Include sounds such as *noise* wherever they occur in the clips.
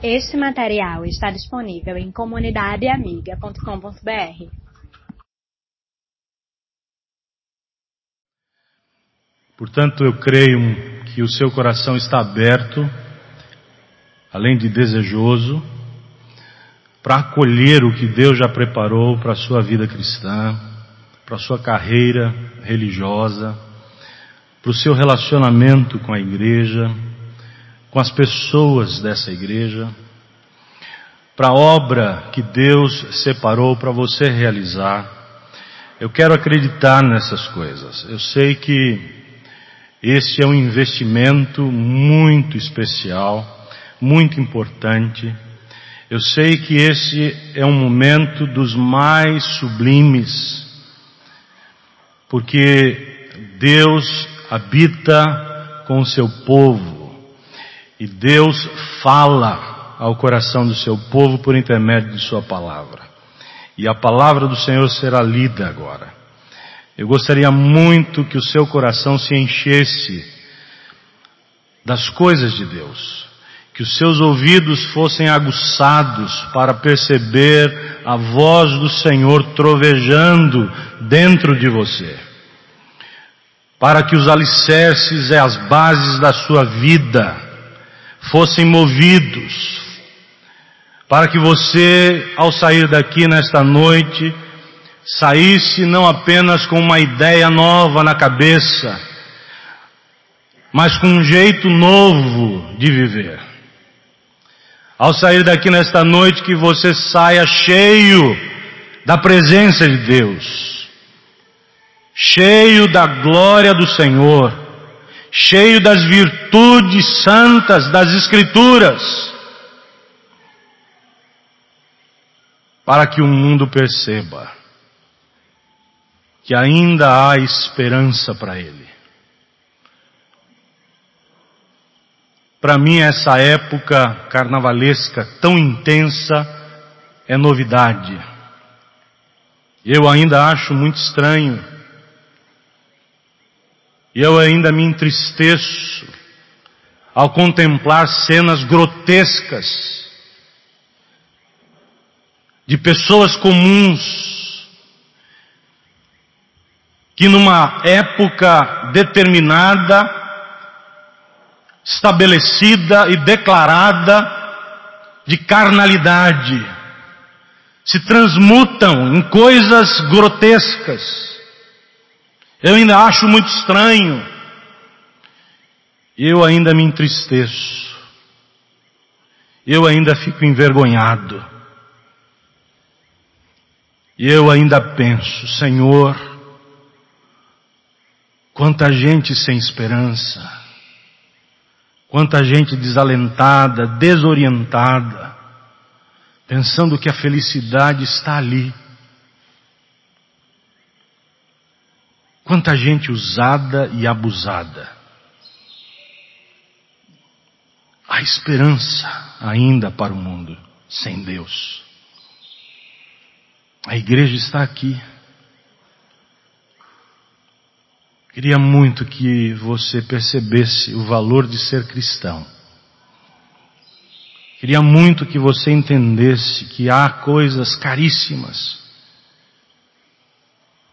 Este material está disponível em comunidadeamiga.com.br. Portanto, eu creio que o seu coração está aberto, além de desejoso, para acolher o que Deus já preparou para a sua vida cristã, para a sua carreira religiosa, para o seu relacionamento com a igreja, com as pessoas dessa igreja, para a obra que Deus separou para você realizar. Eu quero acreditar nessas coisas. Eu sei que este é um investimento muito especial, muito importante. Eu sei que esse é um momento dos mais sublimes, porque Deus habita com o seu povo. E Deus fala ao coração do seu povo por intermédio de sua palavra. E a palavra do Senhor será lida agora. Eu gostaria muito que o seu coração se enchesse das coisas de Deus. Que os seus ouvidos fossem aguçados para perceber a voz do Senhor trovejando dentro de você. Para que os alicerces e as bases da sua vida fossem movidos, para que você, ao sair daqui nesta noite, saísse não apenas com uma ideia nova na cabeça, mas com um jeito novo de viver. Ao sair daqui nesta noite, que você saia cheio da presença de Deus, cheio da glória do Senhor, cheio das virtudes santas das Escrituras, para que o mundo perceba que ainda há esperança para ele. Para mim, essa época carnavalesca tão intensa é novidade. Eu ainda acho muito estranho e eu ainda me entristeço ao contemplar cenas grotescas de pessoas comuns que numa época determinada, estabelecida e declarada de carnalidade, se transmutam em coisas grotescas eu ainda acho muito estranho. Eu ainda me entristeço. Eu ainda fico envergonhado. Eu ainda penso, Senhor, quanta gente sem esperança, quanta gente desalentada, desorientada, pensando que a felicidade está ali. Quanta gente usada e abusada. Há esperança ainda para o mundo sem Deus. A igreja está aqui. Queria muito que você percebesse o valor de ser cristão. Queria muito que você entendesse que há coisas caríssimas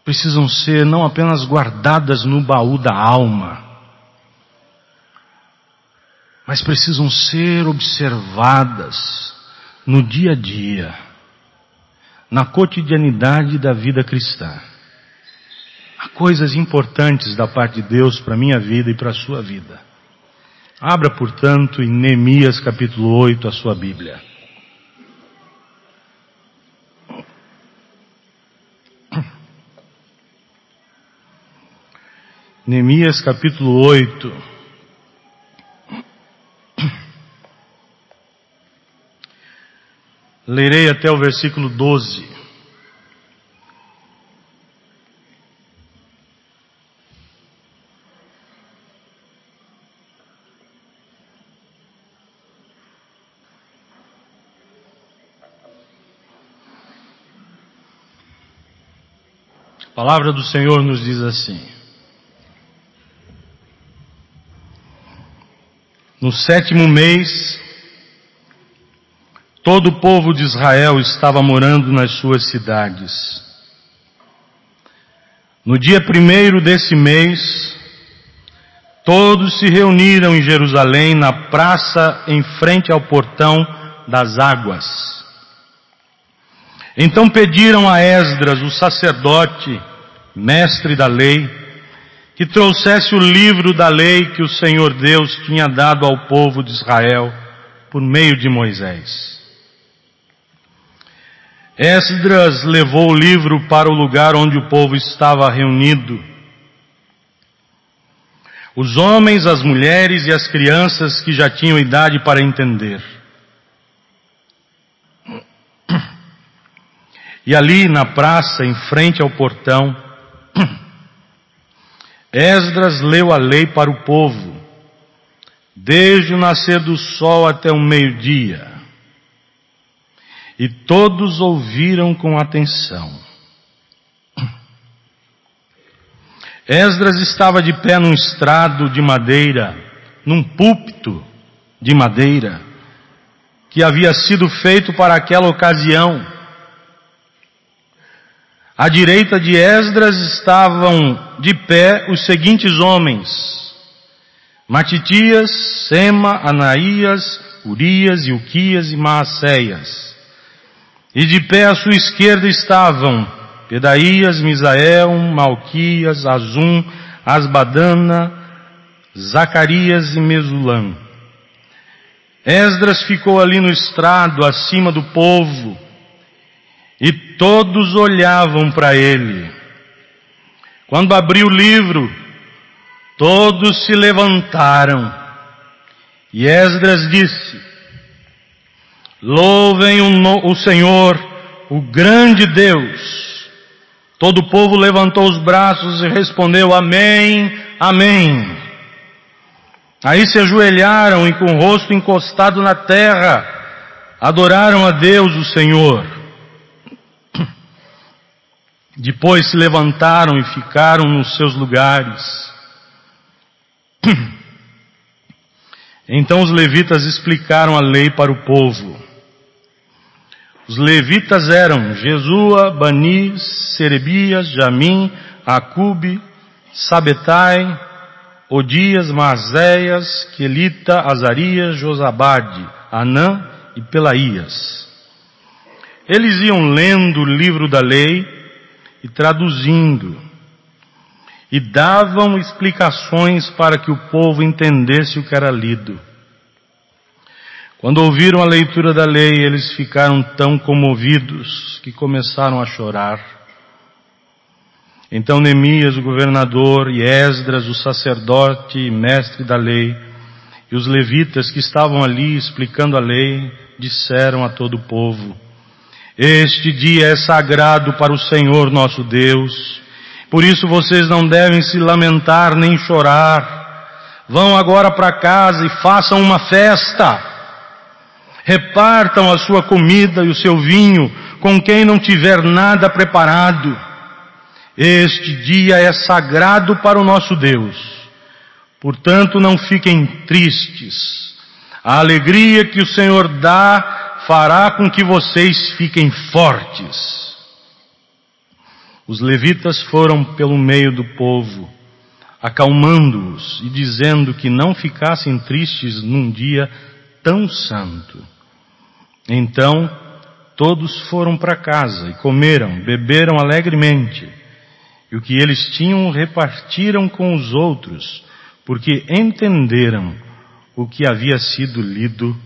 precisam ser não apenas guardadas no baú da alma, mas precisam ser observadas no dia a dia, na cotidianidade da vida cristã. Há coisas importantes da parte de Deus para a minha vida e para a sua vida. Abra, portanto, em Neemias capítulo 8 a sua Bíblia. Neemias capítulo 8. Lerei até o versículo 12. A palavra do Senhor nos diz assim: No sétimo mês, todo o povo de Israel estava morando nas suas cidades. No dia primeiro desse mês, todos se reuniram em Jerusalém, na praça em frente ao portão das águas. Então pediram a Esdras, o sacerdote, mestre da lei, que trouxesse o livro da lei que o Senhor Deus tinha dado ao povo de Israel por meio de Moisés. Esdras levou o livro para o lugar onde o povo estava reunido. Os homens, as mulheres e as crianças que já tinham idade para entender. E ali na praça, em frente ao portão, Esdras leu a lei para o povo, desde o nascer do sol até o meio-dia. E todos ouviram com atenção. Esdras estava de pé num estrado de madeira, num púlpito de madeira, que havia sido feito para aquela ocasião. À direita de Esdras estavam de pé os seguintes homens: Matitias, Sema, Anaías, Urias, Ilquias e Maacéias. E de pé à sua esquerda estavam Pedaías, Misael, Malquias, Azum, Asbadana, Zacarias e Mesulã. Esdras ficou ali no estrado, acima do povo, e todos olhavam para ele. Quando abriu o livro, todos se levantaram. E Esdras disse, Louvem o, o Senhor, o grande Deus. Todo o povo levantou os braços e respondeu Amém, Amém. Aí se ajoelharam e com o rosto encostado na terra, adoraram a Deus o Senhor. Depois se levantaram e ficaram nos seus lugares. *clears throat* Então os levitas explicaram a lei para o povo. Os levitas eram Jesua, Bani, Serebias, Jamim, Acube, Sabetai, Odias, Mazéias, Quelita, Azarias, Josabade, Anã e Pelaías. Eles iam lendo o livro da lei e traduzindo, e davam explicações para que o povo entendesse o que era lido. Quando ouviram a leitura da lei, eles ficaram tão comovidos que começaram a chorar. Então Neemias, o governador, e Esdras, o sacerdote e mestre da lei, e os levitas que estavam ali explicando a lei, disseram a todo o povo, Este dia é sagrado para o Senhor nosso Deus, por isso vocês não devem se lamentar nem chorar. Vão agora para casa e façam uma festa repartam a sua comida e o seu vinho com quem não tiver nada preparado. Este dia é sagrado para o nosso Deus. Portanto, não fiquem tristes. A alegria que o Senhor dá fará com que vocês fiquem fortes. Os levitas foram pelo meio do povo, acalmando-os e dizendo que não ficassem tristes num dia tão santo. Então todos foram para casa e comeram, beberam alegremente. E o que eles tinham repartiram com os outros, porque entenderam o que havia sido lido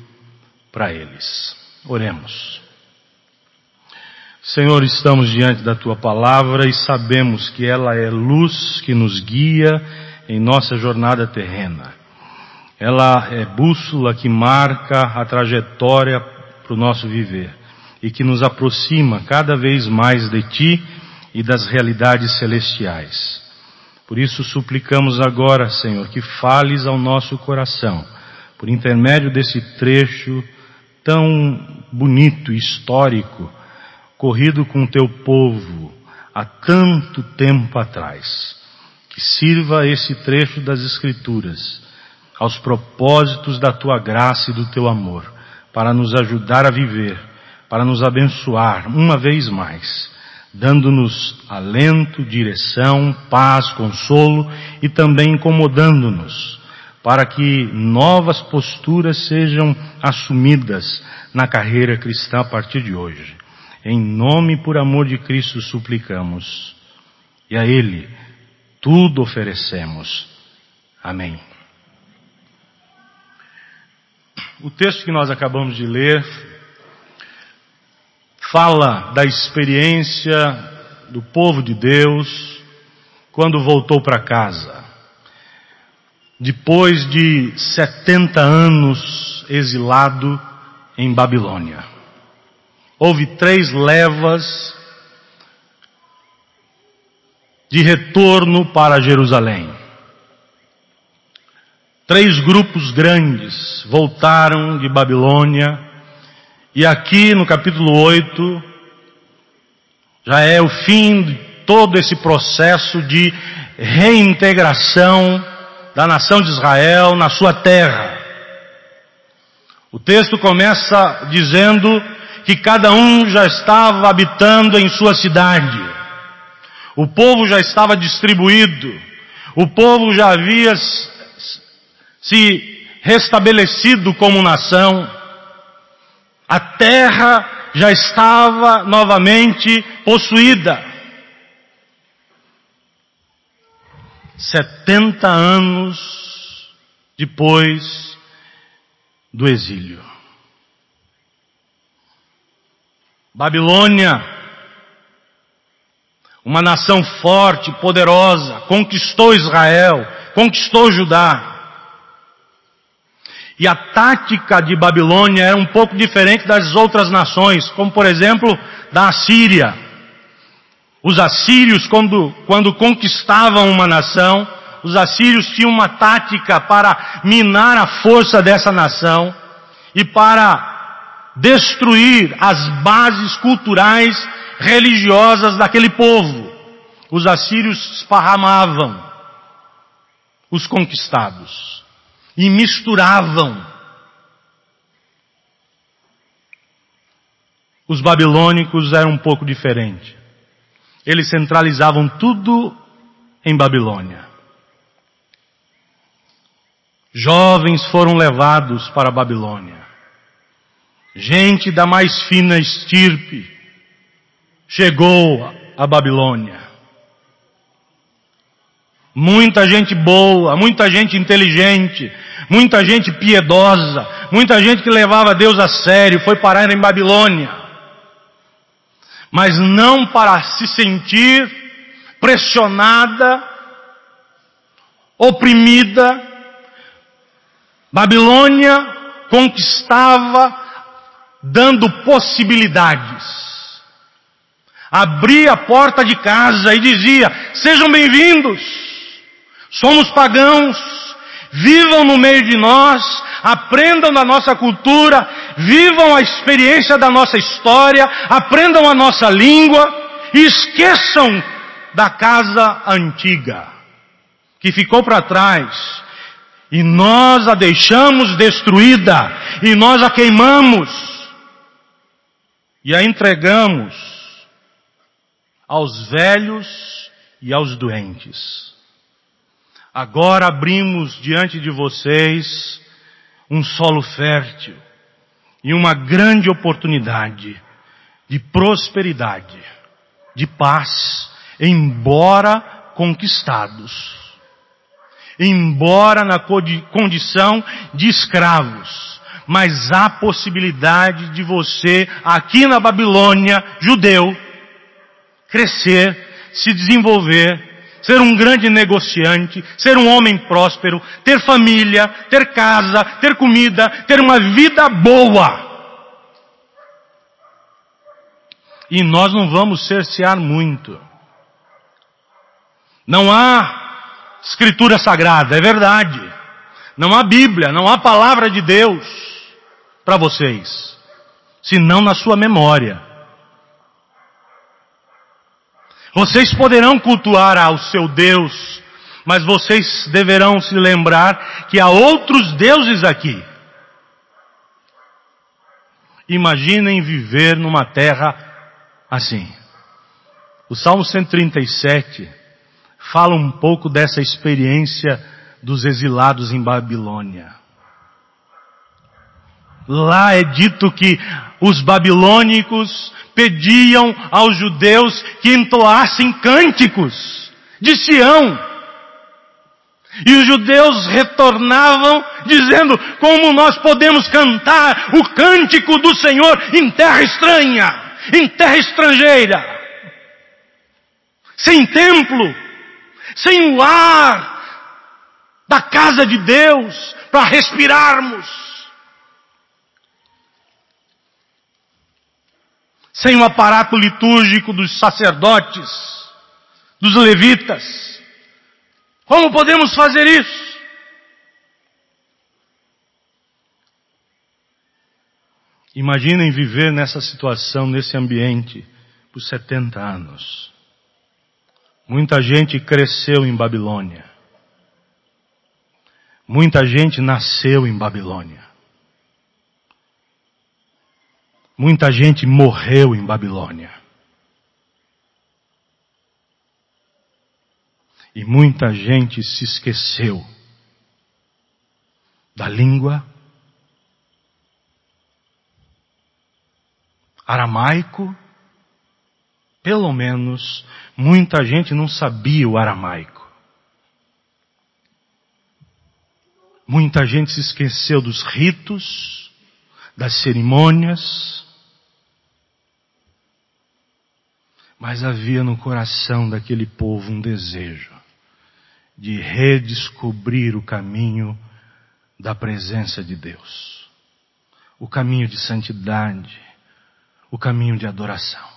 para eles. Oremos. Senhor, estamos diante da tua palavra e sabemos que ela é luz que nos guia em nossa jornada terrena. Ela é bússola que marca a trajetória para o nosso viver e que nos aproxima cada vez mais de Ti e das realidades celestiais. Por isso suplicamos agora, Senhor, que fales ao nosso coração, por intermédio desse trecho tão bonito, histórico, corrido com o Teu povo há tanto tempo atrás. Que sirva esse trecho das Escrituras aos propósitos da Tua graça e do Teu amor para nos ajudar a viver, para nos abençoar uma vez mais, dando-nos alento, direção, paz, consolo e também incomodando-nos, para que novas posturas sejam assumidas na carreira cristã a partir de hoje. Em nome e por amor de Cristo suplicamos. E a Ele tudo oferecemos. Amém. O texto que nós acabamos de ler fala da experiência do povo de Deus quando voltou para casa. Depois de 70 anos exilado em Babilônia. Houve três levas de retorno para Jerusalém. Três grupos grandes voltaram de Babilônia, e aqui no capítulo 8, já é o fim de todo esse processo de reintegração da nação de Israel na sua terra. O texto começa dizendo que cada um já estava habitando em sua cidade. O povo já estava distribuído. O povo já havia se restabelecido como nação, a terra já estava novamente possuída. 70 anos depois do exílio. Babilônia, uma nação forte, poderosa, conquistou Israel, conquistou Judá. E a tática de Babilônia era um pouco diferente das outras nações, como por exemplo da Assíria. Os assírios, quando, quando conquistavam uma nação, os assírios tinham uma tática para minar a força dessa nação e para destruir as bases culturais, religiosas daquele povo. Os assírios esparramavam os conquistados e misturavam. Os babilônicos eram um pouco diferente. Eles centralizavam tudo em Babilônia. Jovens foram levados para a Babilônia. Gente da mais fina estirpe chegou à Babilônia. Muita gente boa, muita gente inteligente, muita gente piedosa, muita gente que levava Deus a sério, foi parar em Babilônia. Mas não para se sentir pressionada, oprimida. Babilônia conquistava dando possibilidades. Abria a porta de casa e dizia: Sejam bem-vindos. Somos pagãos, vivam no meio de nós, aprendam da nossa cultura, vivam a experiência da nossa história, aprendam a nossa língua e esqueçam da casa antiga que ficou para trás e nós a deixamos destruída e nós a queimamos e a entregamos aos velhos e aos doentes. Agora abrimos diante de vocês um solo fértil e uma grande oportunidade de prosperidade, de paz, embora conquistados, embora na condição de escravos, mas há possibilidade de você, aqui na Babilônia, judeu, crescer, se desenvolver ser um grande negociante, ser um homem próspero, ter família, ter casa, ter comida, ter uma vida boa. E nós não vamos cercear muito. Não há escritura sagrada, é verdade. Não há Bíblia, não há palavra de Deus para vocês, senão na sua memória. Vocês poderão cultuar ao seu Deus, mas vocês deverão se lembrar que há outros deuses aqui. Imaginem viver numa terra assim. O Salmo 137 fala um pouco dessa experiência dos exilados em Babilônia. Lá é dito que os babilônicos pediam aos judeus que entoassem cânticos de Sião. E os judeus retornavam dizendo, como nós podemos cantar o cântico do Senhor em terra estranha, em terra estrangeira, sem templo, sem o ar da casa de Deus para respirarmos, sem o aparato litúrgico dos sacerdotes, dos levitas, como podemos fazer isso? Imaginem viver nessa situação, nesse ambiente, por 70 anos. Muita gente cresceu em Babilônia. Muita gente nasceu em Babilônia. Muita gente morreu em Babilônia. E muita gente se esqueceu da língua aramaico. Pelo menos muita gente não sabia o aramaico. Muita gente se esqueceu dos ritos, das cerimônias, mas havia no coração daquele povo um desejo de redescobrir o caminho da presença de Deus. O caminho de santidade, o caminho de adoração.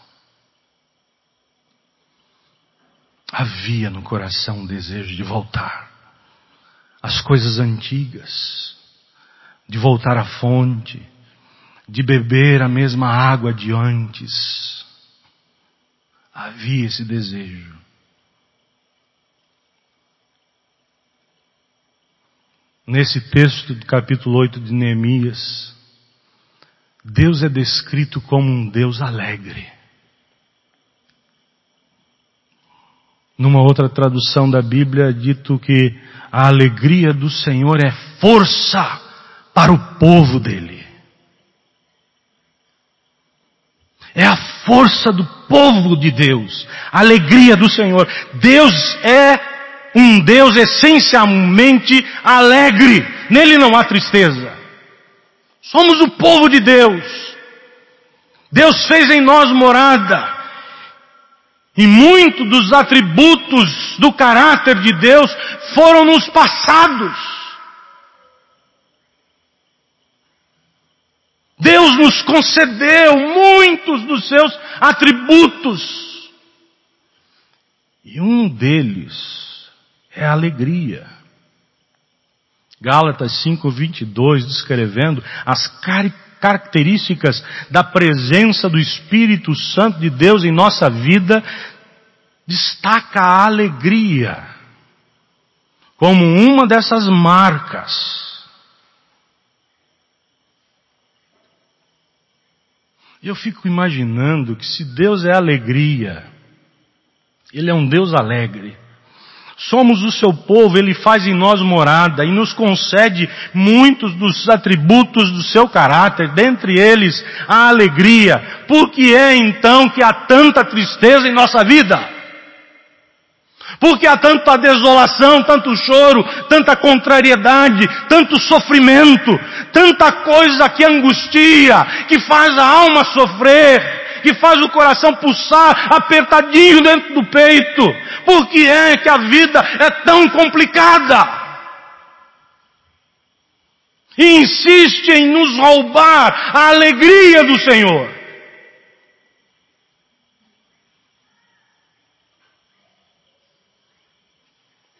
Havia no coração um desejo de voltar às coisas antigas, de voltar à fonte, de beber a mesma água de antes. Havia esse desejo. Nesse texto do capítulo 8 de Neemias, Deus é descrito como um Deus alegre. Numa outra tradução da Bíblia é dito que a alegria do Senhor é força para o povo dele. É a força do povo de Deus, a alegria do Senhor. Deus é um Deus essencialmente alegre. Nele não há tristeza. Somos o povo de Deus. Deus fez em nós morada. E muitos dos atributos do caráter de Deus foram nos passados. Deus nos concedeu muitos dos seus atributos. E um deles é alegria. Gálatas 5:22 descrevendo as características da presença do Espírito Santo de Deus em nossa vida, destaca a alegria como uma dessas marcas. Eu fico imaginando que se Deus é alegria, Ele é um Deus alegre. Somos o seu povo, Ele faz em nós morada e nos concede muitos dos atributos do seu caráter, dentre eles a alegria. Por que é então que há tanta tristeza em nossa vida? Por que há tanta desolação, tanto choro, tanta contrariedade, tanto sofrimento, tanta coisa que angustia, que faz a alma sofrer? que faz o coração pulsar apertadinho dentro do peito. Por que é que a vida é tão complicada? E insiste em nos roubar a alegria do Senhor.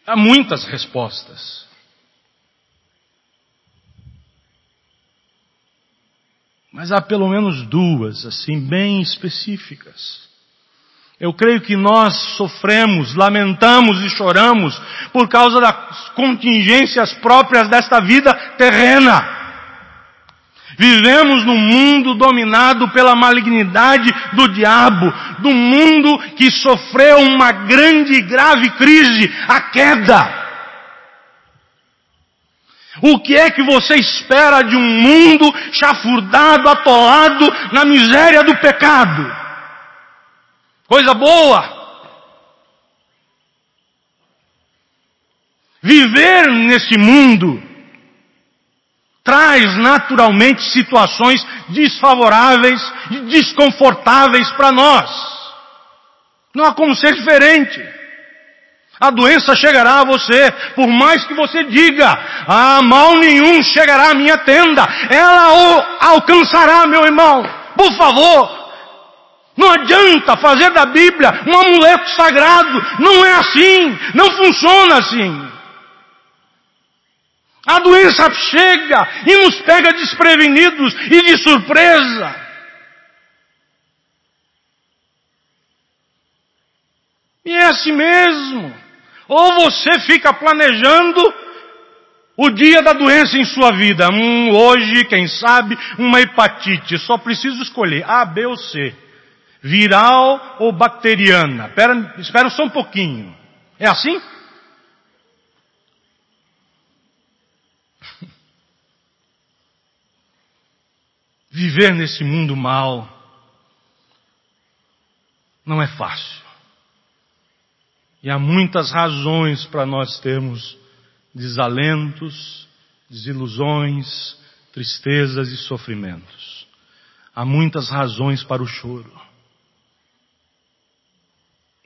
Há muitas respostas. Mas há pelo menos duas, assim, bem específicas. Eu creio que nós sofremos, lamentamos e choramos por causa das contingências próprias desta vida terrena. Vivemos num mundo dominado pela malignidade do diabo, do mundo que sofreu uma grande e grave crise, a queda. O que é que você espera de um mundo chafurdado, atolado na miséria do pecado? Coisa boa. Viver nesse mundo traz naturalmente situações desfavoráveis e desconfortáveis para nós. Não há como ser diferente. A doença chegará a você, por mais que você diga, ah, mal nenhum chegará à minha tenda, ela alcançará, meu irmão. Por favor, não adianta fazer da Bíblia um amuleto sagrado. Não é assim. Não funciona assim. A doença chega e nos pega desprevenidos e de surpresa. E é assim mesmo. Ou você fica planejando o dia da doença em sua vida. Hum, hoje, quem sabe, uma hepatite. Só preciso escolher A, B ou C. Viral ou bacteriana. Espera, espera só um pouquinho. É assim? Viver nesse mundo mal não é fácil. E há muitas razões para nós termos desalentos, desilusões, tristezas e sofrimentos. Há muitas razões para o choro.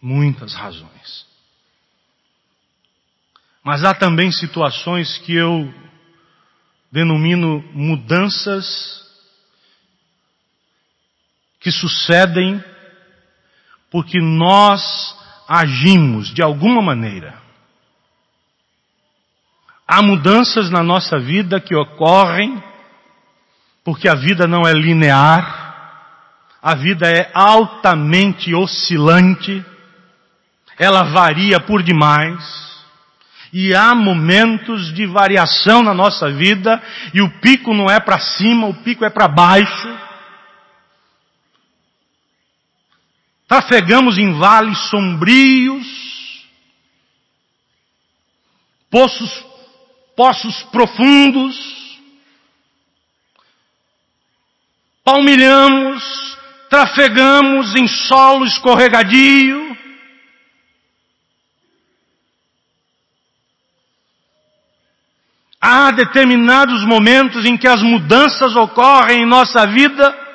Muitas razões. Mas há também situações que eu denomino mudanças que sucedem porque nós agimos de alguma maneira. Há mudanças na nossa vida que ocorrem porque a vida não é linear, a vida é altamente oscilante, ela varia por demais. E há momentos de variação na nossa vida, e o pico não é para cima, o pico é para baixo. Trafegamos em vales sombrios, poços, poços profundos, palmilhamos, trafegamos em solo escorregadio, Há determinados momentos em que as mudanças ocorrem em nossa vida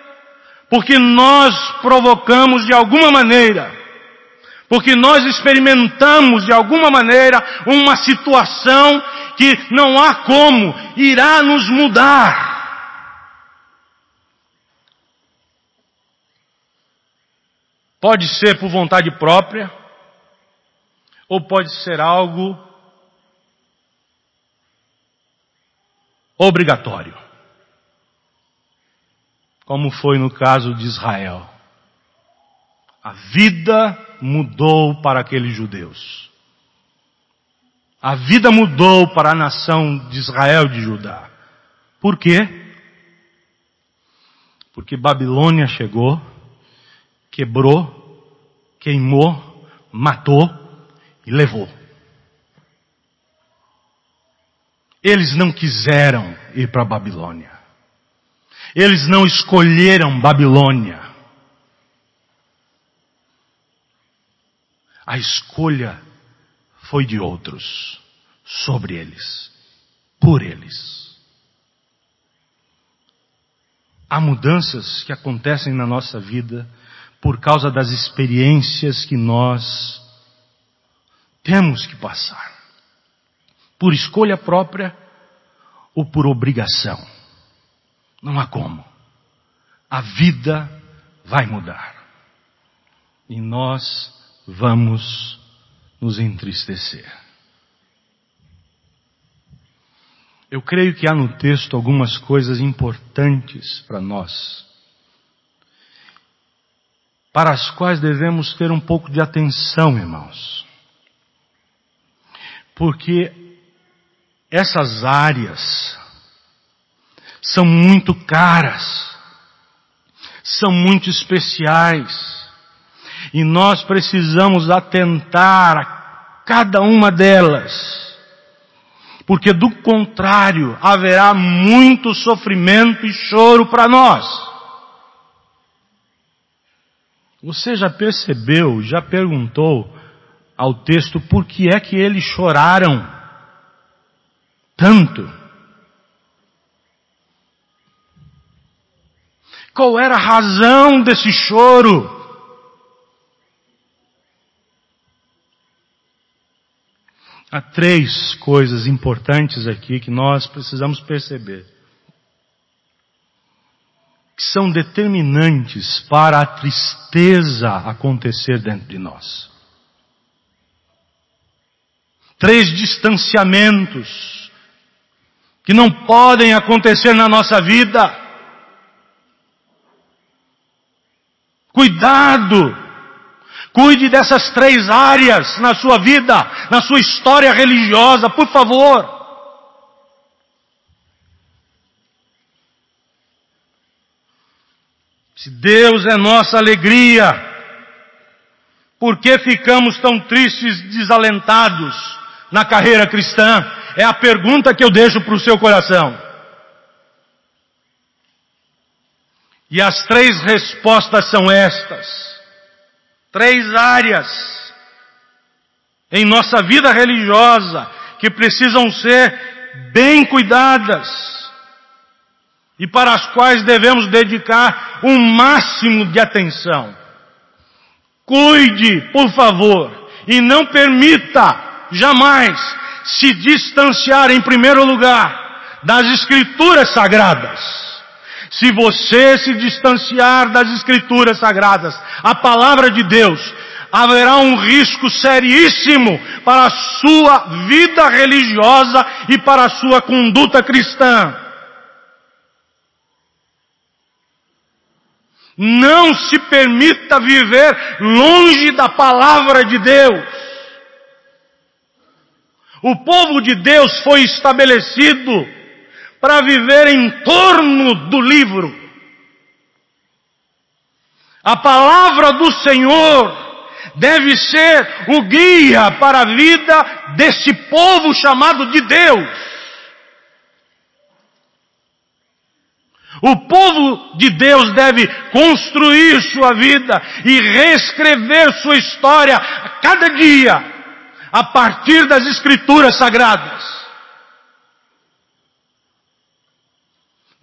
porque nós provocamos de alguma maneira, porque nós experimentamos de alguma maneira uma situação que não há como, irá nos mudar. Pode ser por vontade própria, ou pode ser algo obrigatório como foi no caso de Israel. A vida mudou para aqueles judeus. A vida mudou para a nação de Israel de Judá. Por quê? Porque Babilônia chegou, quebrou, queimou, matou e levou. Eles não quiseram ir para a Babilônia. Eles não escolheram Babilônia. A escolha foi de outros, sobre eles, por eles. Há mudanças que acontecem na nossa vida por causa das experiências que nós temos que passar. Por escolha própria ou por obrigação. Não há como. A vida vai mudar. E nós vamos nos entristecer. Eu creio que há no texto algumas coisas importantes para nós, para as quais devemos ter um pouco de atenção, irmãos. Porque essas áreas são muito caras, são muito especiais. E nós precisamos atentar a cada uma delas. Porque do contrário, haverá muito sofrimento e choro para nós. Você já percebeu, já perguntou ao texto por que é que eles choraram tanto? Qual era a razão desse choro? Há três coisas importantes aqui que nós precisamos perceber. Que são determinantes para a tristeza acontecer dentro de nós. Três distanciamentos que não podem acontecer na nossa vida. Cuidado Cuide dessas três áreas na sua vida, na sua história religiosa, por favor. Se Deus é nossa alegria, por que ficamos tão tristes, desalentados na carreira cristã? É a pergunta que eu deixo para o seu coração. E as três respostas são estas. Três áreas em nossa vida religiosa que precisam ser bem cuidadas e para as quais devemos dedicar um máximo de atenção. Cuide, por favor, e não permita jamais se distanciar em primeiro lugar das escrituras sagradas. Se você se distanciar das escrituras sagradas, a palavra de Deus, haverá um risco seríssimo para a sua vida religiosa e para a sua conduta cristã. Não se permita viver longe da palavra de Deus. O povo de Deus foi estabelecido para viver em torno do livro. A palavra do Senhor deve ser o guia para a vida desse povo chamado de Deus. O povo de Deus deve construir sua vida e reescrever sua história a cada dia, a partir das Escrituras Sagradas.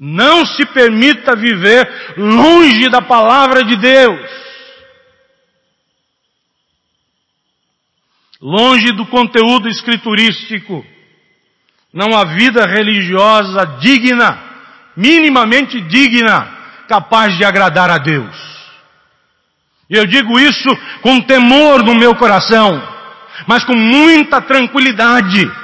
Não se permita viver longe da palavra de Deus. Longe do conteúdo escriturístico. Não há vida religiosa digna, minimamente digna, capaz de agradar a Deus. E eu digo isso com temor no meu coração, mas com muita tranquilidade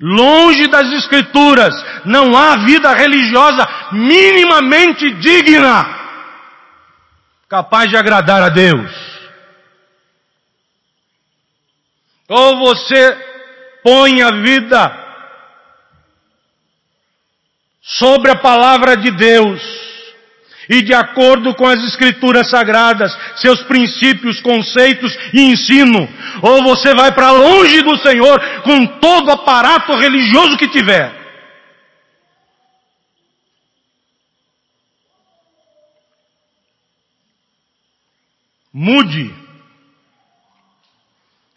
Longe das Escrituras não há vida religiosa minimamente digna, capaz de agradar a Deus. Ou você põe a vida sobre a palavra de Deus, e de acordo com as escrituras sagradas, seus princípios, conceitos e ensino, ou você vai para longe do Senhor com todo o aparato religioso que tiver. Mude,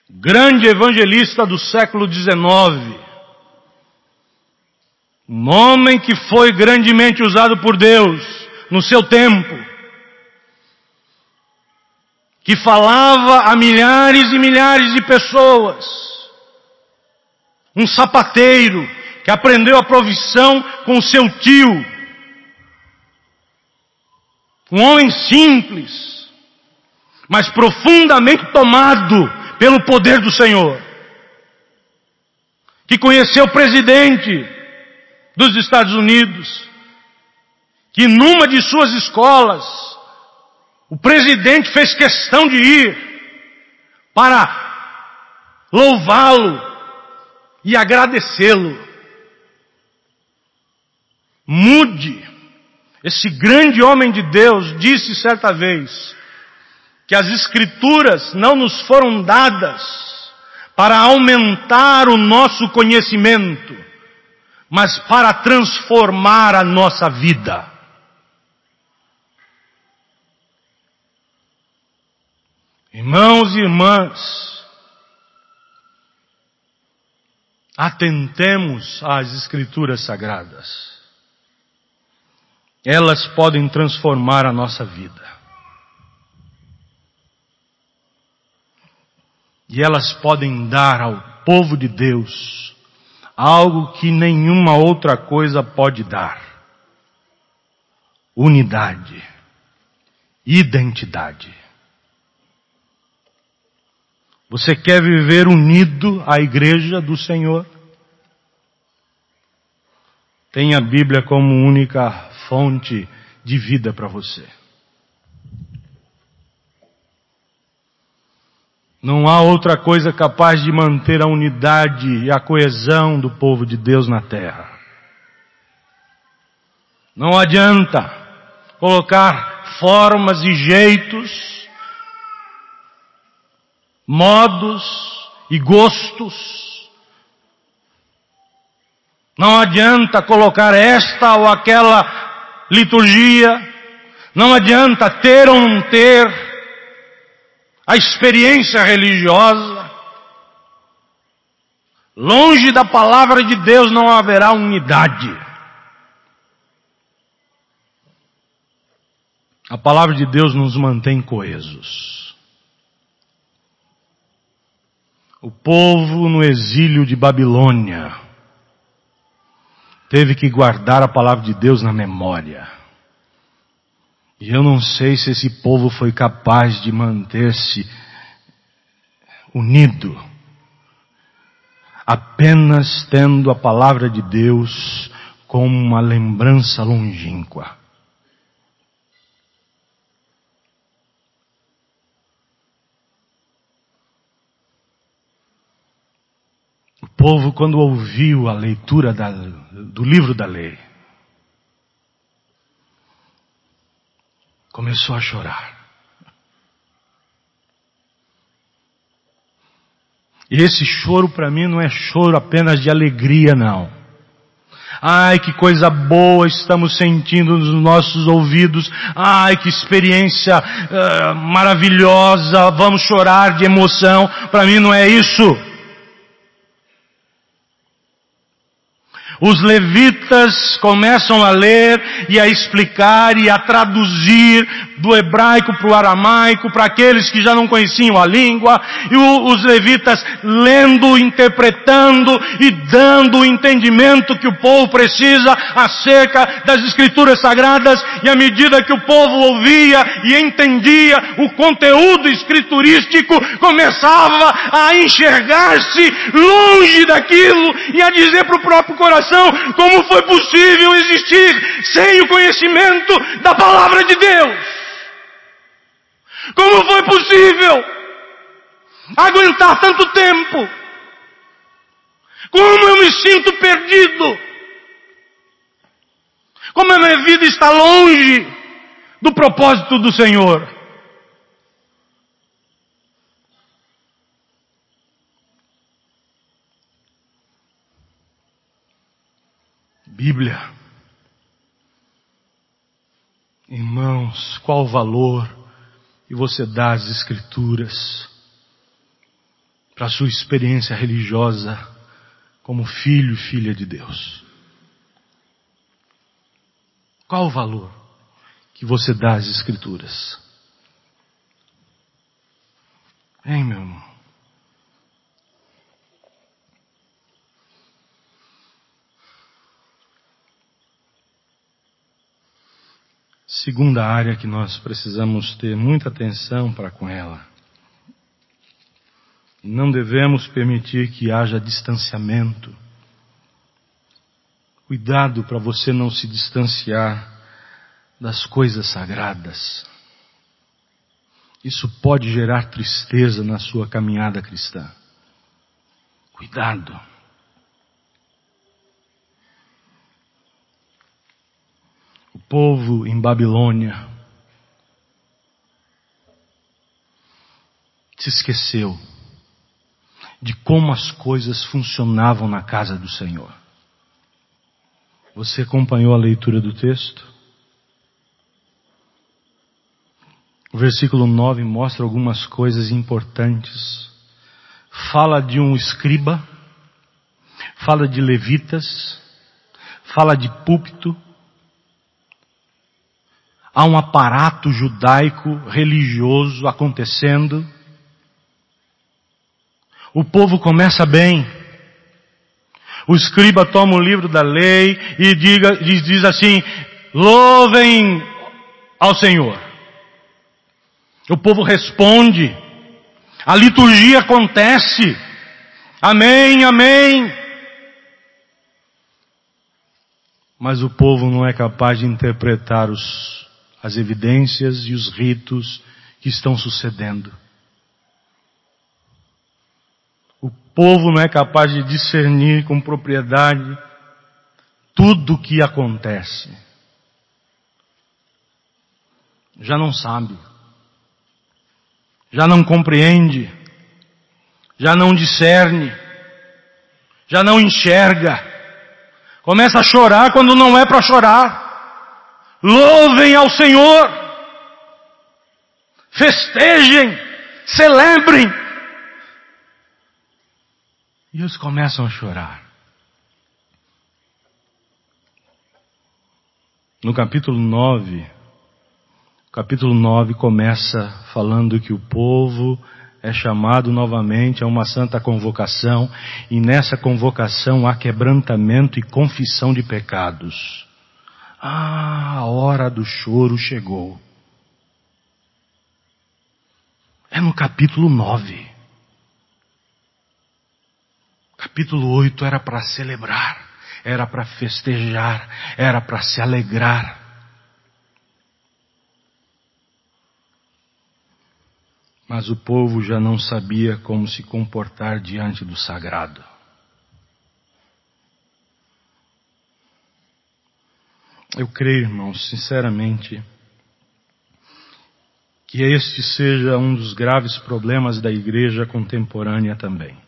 grande evangelista do século XIX, um homem que foi grandemente usado por Deus, no seu tempo, que falava a milhares e milhares de pessoas, um sapateiro que aprendeu a profissão com seu tio, um homem simples, mas profundamente tomado pelo poder do Senhor, que conheceu o presidente dos Estados Unidos, que numa de suas escolas, o presidente fez questão de ir para louvá-lo e agradecê-lo. Mude. Esse grande homem de Deus disse certa vez que as Escrituras não nos foram dadas para aumentar o nosso conhecimento, mas para transformar a nossa vida. Irmãos e irmãs, atentemos às Escrituras Sagradas. Elas podem transformar a nossa vida. E elas podem dar ao povo de Deus algo que nenhuma outra coisa pode dar: unidade, identidade. Você quer viver unido à igreja do Senhor? Tenha a Bíblia como única fonte de vida para você. Não há outra coisa capaz de manter a unidade e a coesão do povo de Deus na terra. Não adianta colocar formas e jeitos modos e gostos. Não adianta colocar esta ou aquela liturgia, não adianta ter ou não ter a experiência religiosa. Longe da palavra de Deus não haverá unidade. A palavra de Deus nos mantém coesos. O povo no exílio de Babilônia teve que guardar a palavra de Deus na memória. E eu não sei se esse povo foi capaz de manter-se unido, apenas tendo a palavra de Deus como uma lembrança longínqua. Povo, quando ouviu a leitura da, do livro da lei, começou a chorar. E esse choro para mim não é choro apenas de alegria, não. Ai, que coisa boa estamos sentindo nos nossos ouvidos. Ai, que experiência uh, maravilhosa. Vamos chorar de emoção. Para mim não é isso. Os levitas começam a ler e a explicar e a traduzir do hebraico para o aramaico para aqueles que já não conheciam a língua e os levitas lendo, interpretando e dando o entendimento que o povo precisa acerca das escrituras sagradas e à medida que o povo ouvia e entendia o conteúdo escriturístico começava a enxergar-se longe daquilo e a dizer para o próprio coração coração como foi possível existir sem o conhecimento da palavra de Deus. Como foi possível aguentar tanto tempo? Como eu me sinto perdido? Como a minha vida está longe do propósito do Senhor? Bíblia. Irmãos, qual o valor que você dá às Escrituras para a sua experiência religiosa como filho e filha de Deus? Qual o valor que você dá às Escrituras? Hein, meu irmão? Segunda área que nós precisamos ter muita atenção para com ela. Não devemos permitir que haja distanciamento. Cuidado para você não se distanciar das coisas sagradas. Isso pode gerar tristeza na sua caminhada cristã. Cuidado. Povo em Babilônia se esqueceu de como as coisas funcionavam na casa do Senhor. Você acompanhou a leitura do texto? O versículo 9 mostra algumas coisas importantes. Fala de um escriba, fala de levitas, fala de púlpito. Há um aparato judaico religioso acontecendo. O povo começa bem. O escriba toma o livro da lei e diga, diz, diz assim, louvem ao Senhor. O povo responde. A liturgia acontece. Amém, amém. Mas o povo não é capaz de interpretar os, as evidências e os ritos que estão sucedendo. O povo não é capaz de discernir com propriedade tudo o que acontece. Já não sabe. Já não compreende. Já não discerne. Já não enxerga. Começa a chorar quando não é para chorar. Louvem ao Senhor. Festejem. Celebrem e eles começam a chorar. No capítulo 9, o capítulo 9 começa falando que o povo é chamado novamente a uma santa convocação e nessa convocação há quebrantamento e confissão de pecados. Ah, a hora do choro chegou. É no capítulo 9. Capítulo 8 era para celebrar, era para festejar, era para se alegrar. Mas o povo já não sabia como se comportar diante do sagrado. Eu creio, irmãos, sinceramente, que este seja um dos graves problemas da igreja contemporânea também.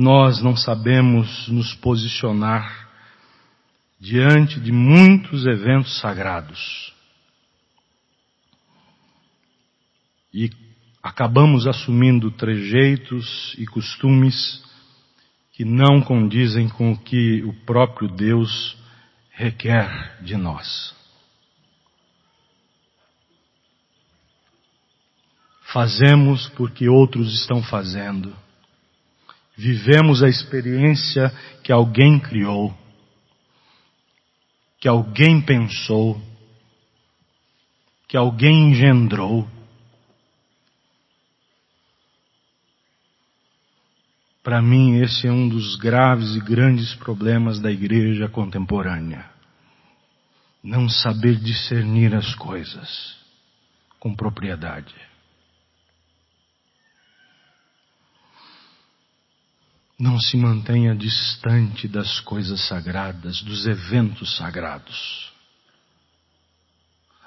nós não sabemos nos posicionar diante de muitos eventos sagrados. E acabamos assumindo trejeitos e costumes que não condizem com o que o próprio Deus requer de nós. Fazemos porque outros estão fazendo vivemos a experiência que alguém criou, que alguém pensou, que alguém engendrou. Para mim, esse é um dos graves e grandes problemas da igreja contemporânea. Não saber discernir as coisas com propriedade. Não se mantenha distante das coisas sagradas, dos eventos sagrados.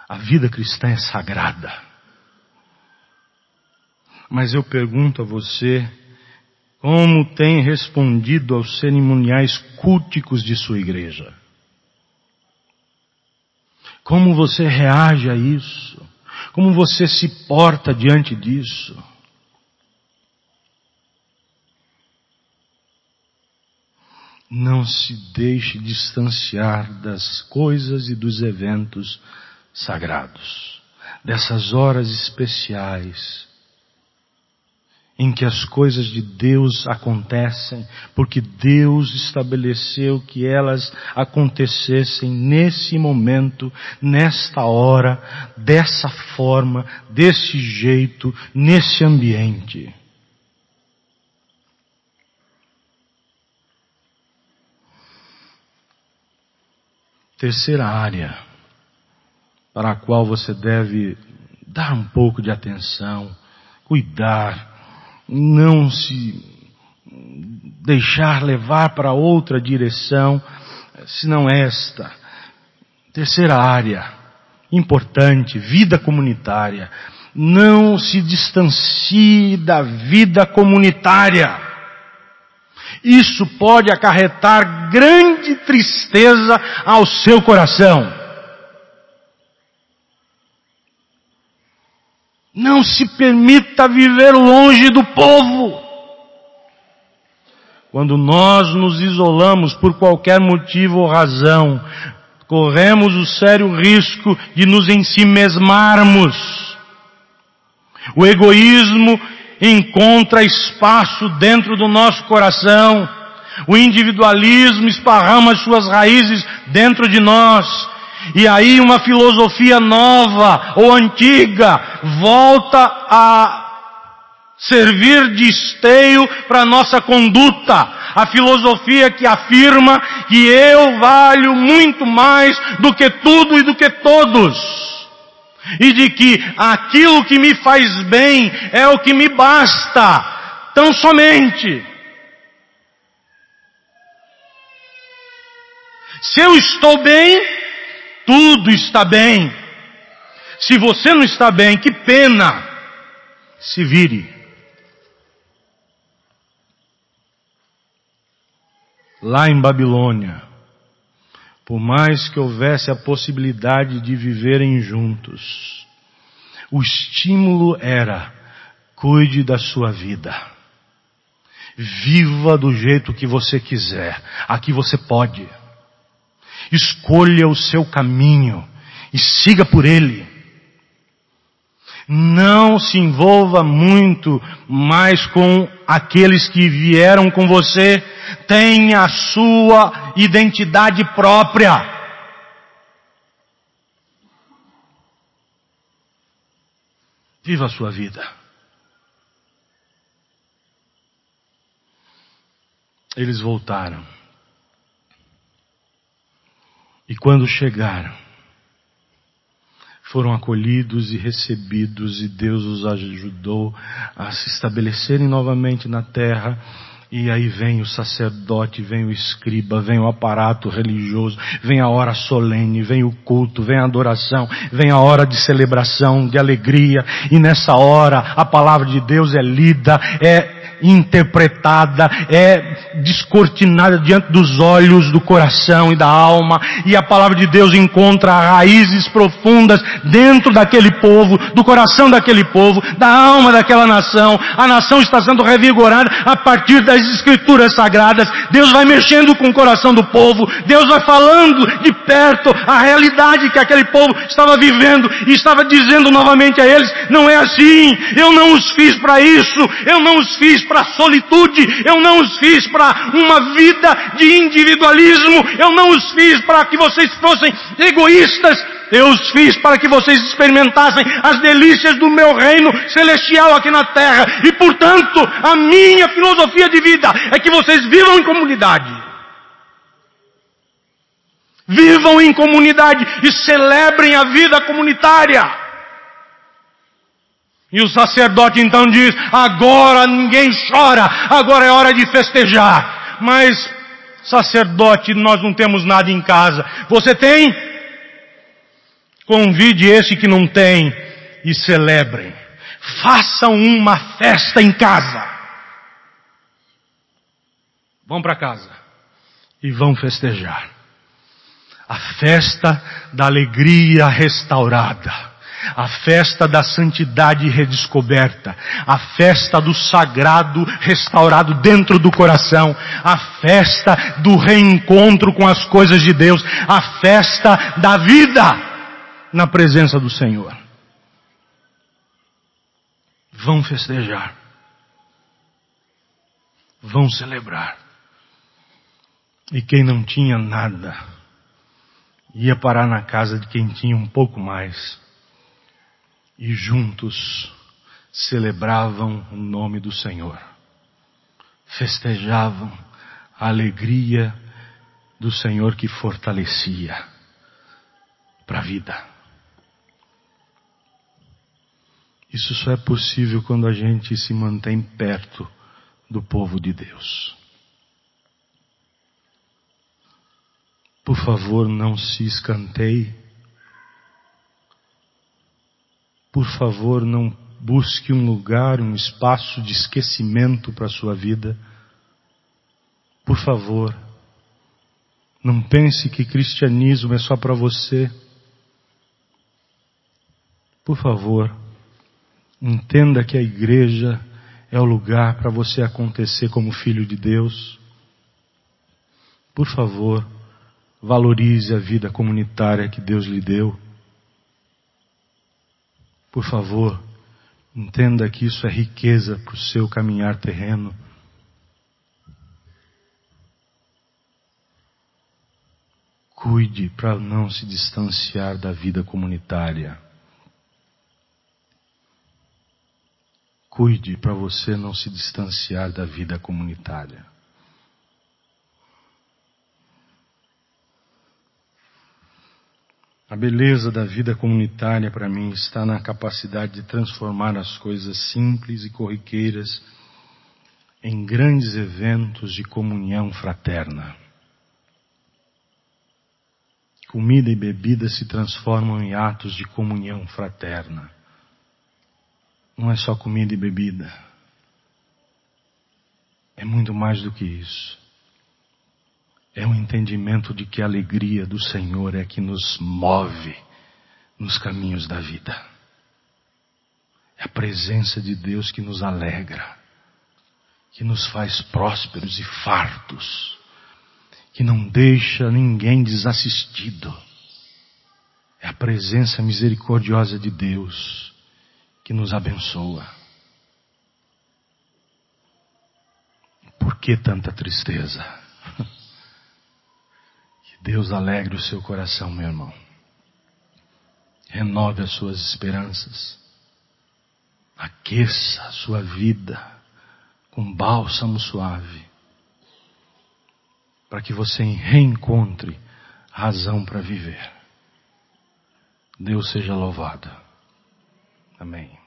A vida cristã é sagrada. Mas eu pergunto a você, como tem respondido aos cerimoniais culticos de sua igreja? Como você reage a isso? Como você se porta diante disso? Não se deixe distanciar das coisas e dos eventos sagrados, dessas horas especiais em que as coisas de Deus acontecem, porque Deus estabeleceu que elas acontecessem nesse momento, nesta hora, dessa forma, desse jeito, nesse ambiente. Terceira área para a qual você deve dar um pouco de atenção, cuidar, não se deixar levar para outra direção, se não esta. Terceira área, importante, vida comunitária. Não se distancie da vida comunitária. Isso pode acarretar grande tristeza ao seu coração. Não se permita viver longe do povo. Quando nós nos isolamos por qualquer motivo ou razão, corremos o sério risco de nos ensimesmarmos. O egoísmo encontra espaço dentro do nosso coração. O individualismo esparrama suas raízes dentro de nós. E aí uma filosofia nova ou antiga volta a servir de esteio para a nossa conduta. A filosofia que afirma que eu valho muito mais do que tudo e do que todos. E de que aquilo que me faz bem é o que me basta. Tão somente. Se eu estou bem, tudo está bem. Se você não está bem, que pena. Se vire. Lá em Babilônia, por mais que houvesse a possibilidade de viverem juntos, o estímulo era: cuide da sua vida. Viva do jeito que você quiser. Aqui você pode. Escolha o seu caminho e siga por ele. Não se envolva muito mais com aqueles que vieram com você. Tenha a sua identidade própria. Viva a sua vida. Eles voltaram. E quando chegaram, foram acolhidos e recebidos e Deus os ajudou a se estabelecerem novamente na terra. E aí vem o sacerdote, vem o escriba, vem o aparato religioso, vem a hora solene, vem o culto, vem a adoração, vem a hora de celebração, de alegria, e nessa hora a palavra de Deus é lida, é interpretada, é descortinada diante dos olhos do coração e da alma, e a palavra de Deus encontra raízes profundas dentro daquele povo, do coração daquele povo, da alma daquela nação. A nação está sendo revigorada a partir das escrituras sagradas. Deus vai mexendo com o coração do povo, Deus vai falando de perto a realidade que aquele povo estava vivendo e estava dizendo novamente a eles: não é assim, eu não os fiz para isso, eu não os fiz para a solitude, eu não os fiz para uma vida de individualismo, eu não os fiz para que vocês fossem egoístas, eu os fiz para que vocês experimentassem as delícias do meu reino celestial aqui na terra. E portanto, a minha filosofia de vida é que vocês vivam em comunidade. Vivam em comunidade e celebrem a vida comunitária. E o sacerdote então diz: agora ninguém chora, agora é hora de festejar. Mas, sacerdote, nós não temos nada em casa. Você tem? Convide esse que não tem e celebrem. Façam uma festa em casa. Vão para casa e vão festejar. A festa da alegria restaurada a festa da santidade redescoberta, a festa do sagrado restaurado dentro do coração, a festa do reencontro com as coisas de Deus, a festa da vida na presença do Senhor. Vão festejar, vão celebrar. E quem não tinha nada, ia parar na casa de quem tinha um pouco mais e juntos celebravam o nome do Senhor, festejavam a alegria do Senhor que fortalecia para a vida. Isso só é possível quando a gente se mantém perto do povo de Deus. Por favor, não se escanteie Por favor, não busque um lugar, um espaço de esquecimento para a sua vida. Por favor, não pense que cristianismo é só para você. Por favor, entenda que a igreja é o lugar para você acontecer como filho de Deus. Por favor, valorize a vida comunitária que Deus lhe deu. Por favor, entenda que isso é riqueza para o seu caminhar terreno. Cuide para não se distanciar da vida comunitária. Cuide para você não se distanciar da vida comunitária. A beleza da vida comunitária para mim está na capacidade de transformar as coisas simples e corriqueiras em grandes eventos de comunhão fraterna. Comida e bebida se transformam em atos de comunhão fraterna. Não é só comida e bebida. É muito mais do que isso. É o entendimento de que a alegria do Senhor é que nos move nos caminhos da vida. É a presença de Deus que nos alegra, que nos faz prósperos e fartos que não deixa ninguém desassistido. É a presença misericordiosa de Deus que nos abençoa. Por que tanta tristeza? *laughs* Deus alegre o seu coração, meu irmão. Renove as suas esperanças. Aqueça a sua vida com bálsamo suave para que você reencontre razão para viver. Deus seja louvado. Amém.